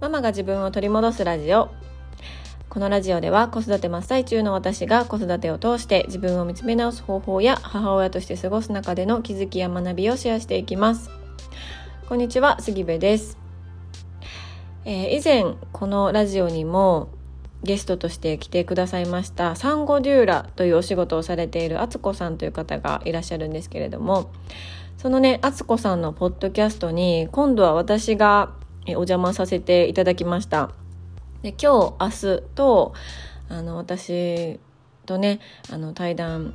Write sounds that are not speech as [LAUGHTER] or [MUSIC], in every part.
ママが自分を取り戻すラジオ。このラジオでは子育て真っ最中の私が子育てを通して自分を見つめ直す方法や母親として過ごす中での気づきや学びをシェアしていきます。こんにちは杉部です、えー、以前このラジオにもゲストとして来てくださいましたサンゴデューラというお仕事をされている敦子さんという方がいらっしゃるんですけれどもそのね敦子さんのポッドキャストに今度は私がお邪魔させていただきましたで今日明日とあの私とねあの対談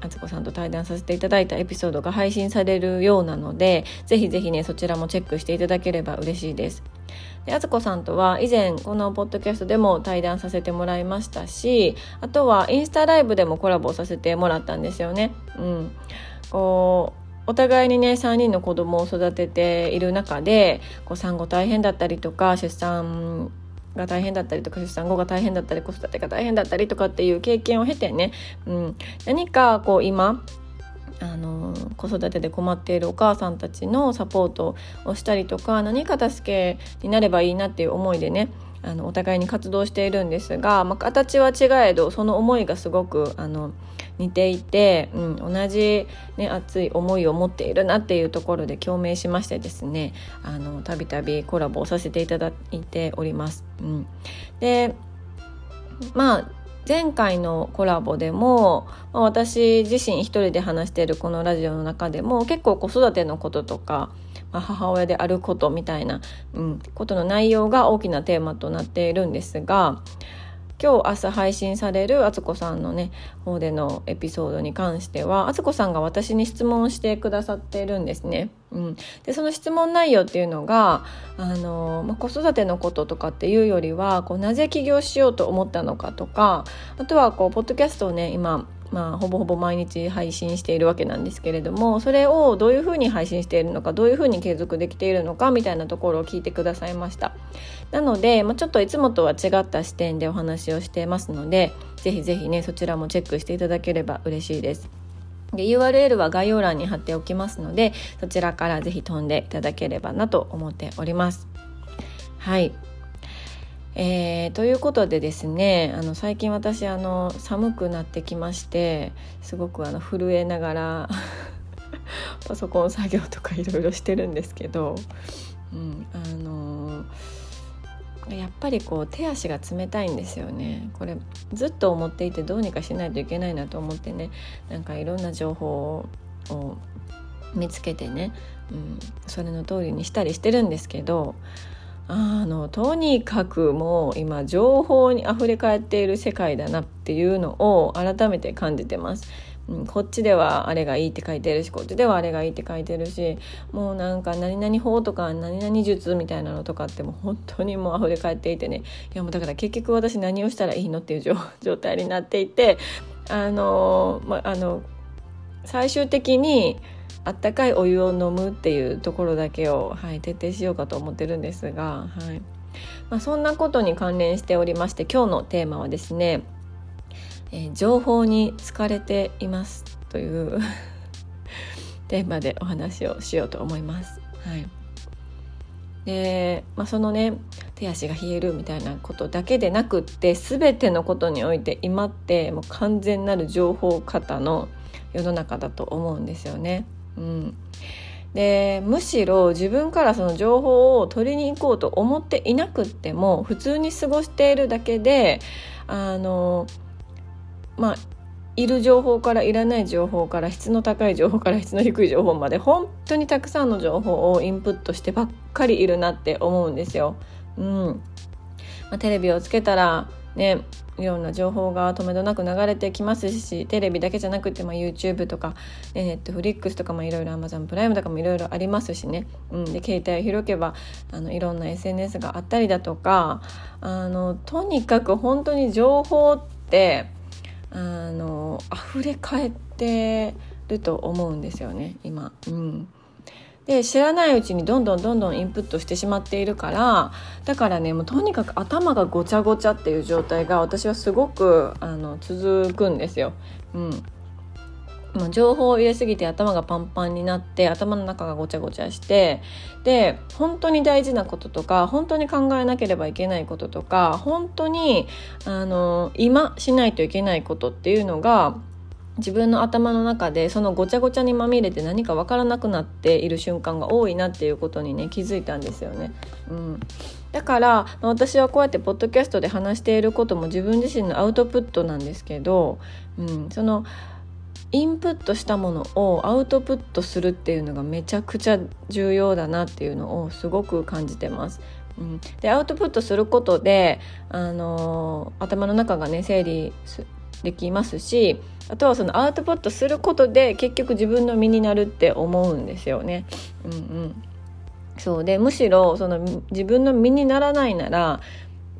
敦子さんと対談させていただいたエピソードが配信されるようなのでぜひぜひねそちらもチェックしていただければ嬉しいです。で敦子さんとは以前このポッドキャストでも対談させてもらいましたしあとはインスタライブでもコラボさせてもらったんですよね。うん、こうお互いにね3人の子供を育てている中でこう産後大変だったりとか出産が大変だったりとか出産後が大変だったり子育てが大変だったりとかっていう経験を経てね、うん、何かこう今あの子育てで困っているお母さんたちのサポートをしたりとか何か助けになればいいなっていう思いでねあのお互いに活動しているんですが、まあ、形は違えどその思いがすごくあの似ていて、うん、同じ、ね、熱い思いを持っているなっていうところで共鳴しましてですねあのたびたびコラボをさせていただいております。うん、でまあ前回のコラボでも、私自身一人で話しているこのラジオの中でも結構子育てのこととか、母親であることみたいな、うん、ことの内容が大きなテーマとなっているんですが今日明日配信されるあつこさんのね方でのエピソードに関してはあつこさんが私に質問してくださってるんですね。うん、でその質問内容っていうのがあの、まあ、子育てのこととかっていうよりはこうなぜ起業しようと思ったのかとかあとはこうポッドキャストをね今まあ、ほぼほぼ毎日配信しているわけなんですけれどもそれをどういうふうに配信しているのかどういうふうに継続できているのかみたいなところを聞いてくださいました。なので、まあ、ちょっといつもとは違った視点でお話をしていますのでぜひぜひねそちらもチェックしていただければ嬉しいです。で URL は概要欄に貼っておきますのでそちらからぜひ飛んでいただければなと思っております。はい。えー、ということでですねあの最近私あの寒くなってきましてすごくあの震えながら [LAUGHS] パソコン作業とかいろいろしてるんですけど、うん、あのー、やっぱりこう手足が冷たいんですよね。これずっと思っていてどうにかしないといけないなと思ってねなんかいろんな情報を見つけてね、うん、それの通りにしたりしてるんですけどあのとにかくもう今情報にあふれ返っている世界だなっていうのを改めて感じてます。うん、こっちではあれがいいって書いてるしこっちではあれがいいって書いてるしもうなんか何々法とか何々術みたいなのとかってもう本当にもう溢れ返っていてねいやもうだから結局私何をしたらいいのっていう状 [LAUGHS] 態になっていてあのまあの最終的にあったかいお湯を飲むっていうところだけを、はい、徹底しようかと思ってるんですが、はいまあ、そんなことに関連しておりまして今日のテーマはですね、えー、情報に疲れていますという [LAUGHS] テーマでお話をしようと思います。はいで、まあ、そのね手足が冷えるみたいなことだけでなくって全てのことにおいて今ってもう完全なる情報型の世の中だと思うんですよね。うん、でむしろ自分からその情報を取りに行こうと思っていなくっても普通に過ごしているだけであのまあいる情報からいらない情報から質の高い情報から質の低い情報まで本当にたくさんの情報をインプットしてばっかりいるなって思うんですよ。うんまあ、テレビをつけたらねいろんな情報が止めどなく流れてきますしテレビだけじゃなくて、まあ、YouTube とか、ね、Netflix とかもいろいろ Amazon プライムとかもいろいろありますしね、うん、で携帯を広けばあのいろんな SNS があったりだとかあのとにかく本当に情報ってあの溢れ返ってると思うんですよね今。うんで知らないうちにどんどんどんどんインプットしてしまっているからだからねもうとにかく頭がごちゃごちゃっていう状態が私はすごくあの続くんですよ。うんま情報を入れすぎて頭がパンパンになって頭の中がごちゃごちゃしてで本当に大事なこととか本当に考えなければいけないこととか本当にあの今しないといけないことっていうのが自分の頭の中でそのごちゃごちゃにまみれて何か分からなくなっている瞬間が多いなっていうことにね気づいたんですよね。うん、だから私はこうやってポッドキャストで話していることも自分自身のアウトプットなんですけど、うん、そのインプットしたものをアウトプットするっていうのがめちゃくちゃ重要だなっていうのをすごく感じてます。うん、でアウトプットすることで、あのー、頭の中がね整理できますしあとはそのアウトプットすることで結局自分の身になるって思うんですよね。うんうん、そうでむしろその自分の身にならないなら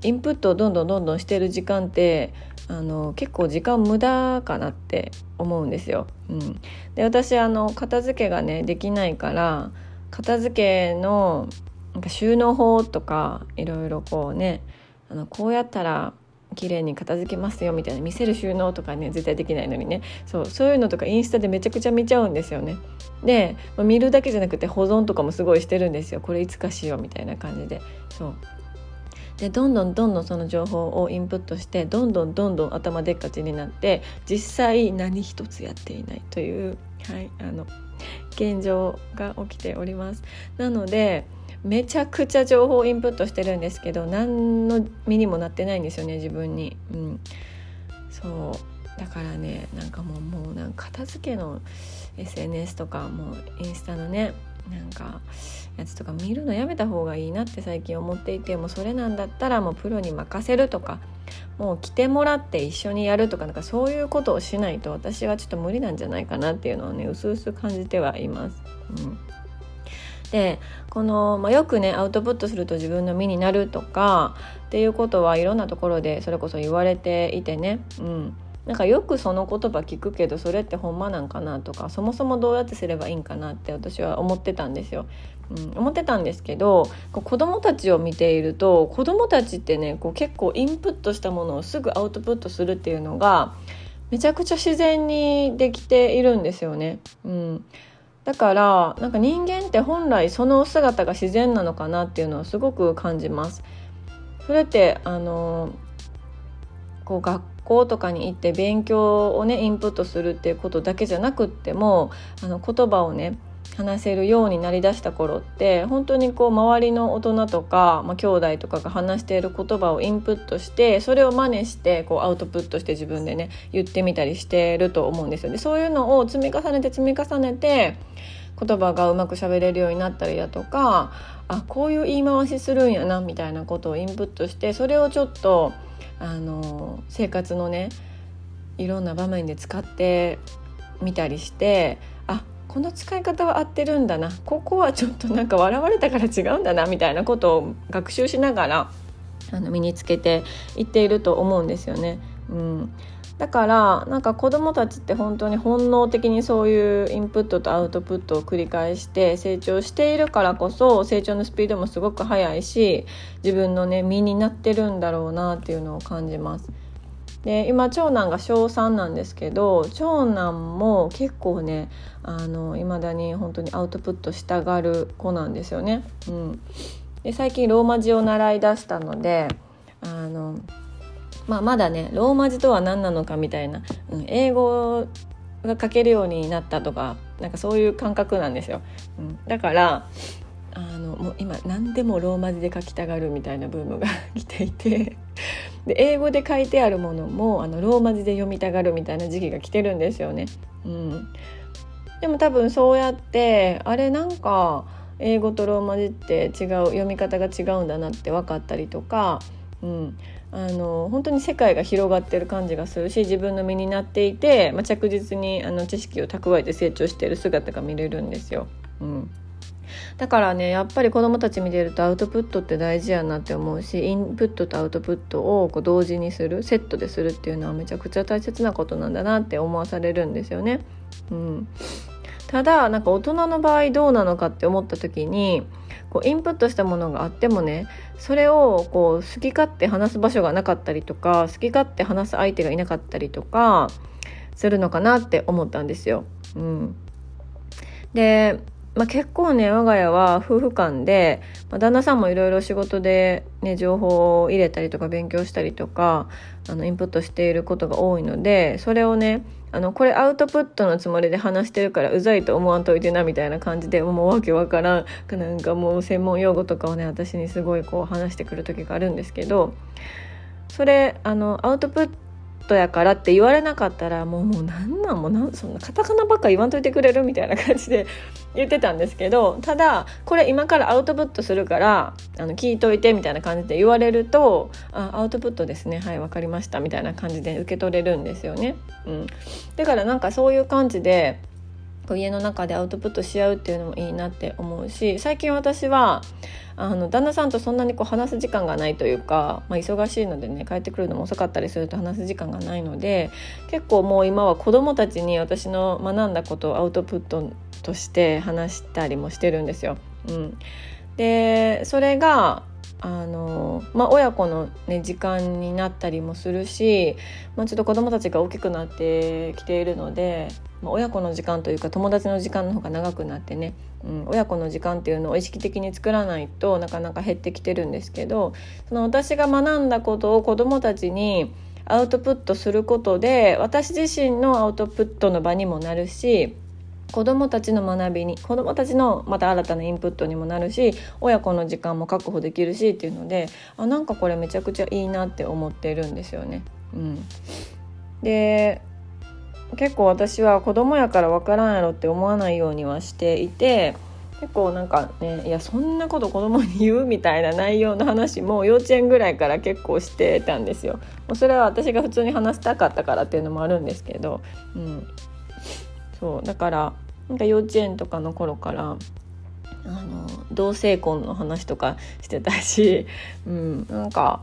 インプットをどんどんどんどんしてる時間ってあの結構時間無駄かなって思うんですよ。うん、で私あの片付けがねできないから片付けのなんか収納法とかいろいろこうねあのこうやったら綺麗に片付けますよみたいな見せる収納とかね絶対できないのにね。そうそういうのとかインスタでめちゃくちゃ見ちゃうんですよね。で、ま、見るだけじゃなくて保存とかもすごいしてるんですよ。これいつかしようみたいな感じで。そう。でどんどんどんどんその情報をインプットしてどんどんどんどん頭でっかちになって実際何一つやっていないという、はい、あの現状が起きております。なのでめちゃくちゃ情報インプットしてるんですけど何の身にもなってないんですよね自分に。うん、そうだからねなんかもうもうなんか片付けの SNS とかもうインスタのねなんかやつとか見るのやめた方がいいなって最近思っていてもうそれなんだったらもうプロに任せるとかもう来てもらって一緒にやるとかなんかそういうことをしないと私はちょっと無理なんじゃないかなっていうのをねうすうす感じてはいます。うん。でこの、まあ、よくねアウトプットすると自分の身になるとかっていうことはいろんなところでそれこそ言われていてね、うん、なんかよくその言葉聞くけどそれってほんまなんかなとかそもそもどうやってすればいいんかなって私は思ってたんですよ。うん、思ってたんですけど子どもたちを見ていると子どもたちってねこう結構インプットしたものをすぐアウトプットするっていうのがめちゃくちゃ自然にできているんですよね。うん、だからなんか人間って本来その姿が自然なのかなっていうのはすごく感じます。それってあのこう学校とかに行って勉強をねインプットするっていうことだけじゃなくってもあの言葉をね話せるようになりだした頃って本当にこう周りの大人とか、まあ、兄弟とかが話している言葉をインプットしてそれを真似してこうアウトプットして自分でね言ってみたりしてると思うんですよね。そういうのを積み重ねて積み重ねて言葉がうまく喋れるようになったりだとかあこういう言い回しするんやなみたいなことをインプットしてそれをちょっとあの生活のねいろんな場面で使ってみたりしてあこの使い方は合ってるんだなここはちょっとなんか笑われたから違うんだなみたいなことを学習しながらあの身につけていっていると思うんですよね。うん、だからなんか子どもたちって本当に本能的にそういうインプットとアウトプットを繰り返して成長しているからこそ成長のスピードもすごく速いし自分のね身になってるんだろうなっていうのを感じます。で今長男が小3なんですけど長男も結構ねいまだに本当にアウトプットしたがる子なんですよね。うん、で最近ローマ字を習い出したのであのまあ、まだねローマ字とは何なのかみたいな、うん、英語が書けるようになったとかなんかそういう感覚なんですよ。うん、だからあのもう今何でもローマ字で書きたがるみたいなブームが [LAUGHS] 来ていてで英語で書いてあるものもあのローマ字で読みたがるみたいな時期が来てるんですよね。うん、でも多分そうやってあれなんか英語とローマ字って違う読み方が違うんだなって分かったりとか、うん、あの本当に世界が広がってる感じがするし自分の身になっていて、まあ、着実にあの知識を蓄えて成長している姿が見れるんですよ。うんだからねやっぱり子どもたち見てるとアウトプットって大事やなって思うしインプットとアウトプットをこう同時にするセットでするっていうのはめちゃくちゃ大切なことなんだなって思わされるんですよね。うん、ただなんか大人の場合どうなのかって思った時にこうインプットしたものがあってもねそれをこう好き勝手話す場所がなかったりとか好き勝手話す相手がいなかったりとかするのかなって思ったんですよ。うん、でまあ、結構ね我が家は夫婦間で、まあ、旦那さんもいろいろ仕事で、ね、情報を入れたりとか勉強したりとかあのインプットしていることが多いのでそれをねあのこれアウトプットのつもりで話してるからうざいと思わんといてなみたいな感じでもうわけわからんなんかもう専門用語とかをね私にすごいこう話してくる時があるんですけどそれあのアウトプットやからって言われなかったらもうもうなんなんもなんそんなカタカナばっか言わんといてくれるみたいな感じで言ってたんですけどただこれ今からアウトプットするからあの聞いといてみたいな感じで言われるとあアウトプットですねはい分かりましたみたいな感じで受け取れるんですよね。うん、だからなんかそういう感じでこう家の中でアウトプットし合うっていうのもいいなって思うし最近私はあの旦那さんとそんなにこう話す時間がないというか、まあ、忙しいのでね帰ってくるのも遅かったりすると話す時間がないので結構もう今は子どもたちに私の学んだことをアウトプットとして話したりもしてるんですよ。うん、でそれがあのまあ、親子の、ね、時間になったりもするし、まあ、ちょっと子どもたちが大きくなってきているので、まあ、親子の時間というか友達の時間の方が長くなってね、うん、親子の時間っていうのを意識的に作らないとなかなか減ってきてるんですけどその私が学んだことを子どもたちにアウトプットすることで私自身のアウトプットの場にもなるし子どもたちの学びに子どもたちのまた新たなインプットにもなるし親子の時間も確保できるしっていうのであなんかこれめちゃくちゃいいなって思ってるんですよね。うん、で結構私は子供やから分からんやろって思わないようにはしていて結構なんかねいやそんなこと子供に言うみたいな内容の話も幼稚園ぐらいから結構してたんですよ。もうそれは私が普通に話したかったからっていうのもあるんですけど、うん、そうだからなんか幼稚園とかの頃からあの同性婚の話とかしてたし、うん、なんか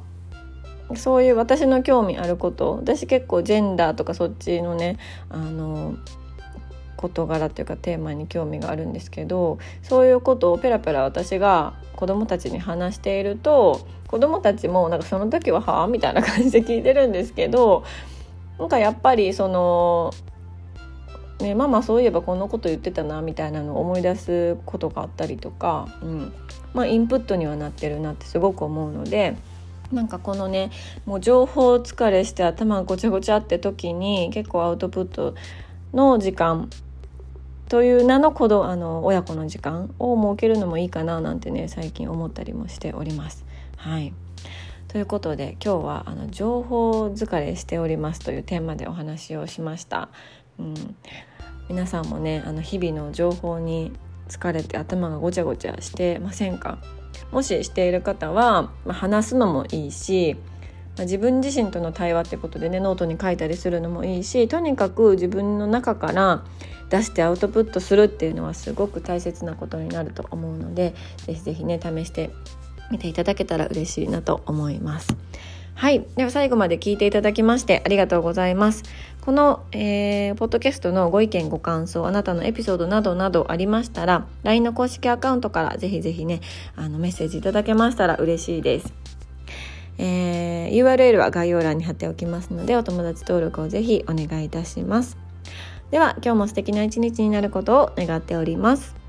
そういう私の興味あること私結構ジェンダーとかそっちのねあの事柄っていうかテーマに興味があるんですけどそういうことをペラペラ私が子どもたちに話していると子どもたちもなんかその時は「はあ?」みたいな感じで聞いてるんですけどなんかやっぱりそのね、ママそういえばこんなこと言ってたなみたいなのを思い出すことがあったりとか、うんまあ、インプットにはなってるなってすごく思うので。なんかこのねもう情報疲れして頭がごちゃごちゃって時に結構アウトプットの時間という名の子どあの親子の時間を設けるのもいいかななんてね最近思ったりもしております。はいということで今日はあの情報疲れしておりますというテーマでお話をしました。うん、皆さんもねあの日々の情報に疲れて頭がごちゃごちゃしてませんか？もししている方は、まあ、話すのもいいし、まあ、自分自身との対話ってことでねノートに書いたりするのもいいしとにかく自分の中から出してアウトプットするっていうのはすごく大切なことになると思うので是非是非ね試してみていただけたら嬉しいなと思います。はい。では最後まで聞いていただきましてありがとうございます。この、えー、ポッドキャストのご意見ご感想、あなたのエピソードなどなどありましたら、LINE の公式アカウントからぜひぜひね、あのメッセージいただけましたら嬉しいです。えー、URL は概要欄に貼っておきますので、お友達登録をぜひお願いいたします。では、今日も素敵な一日になることを願っております。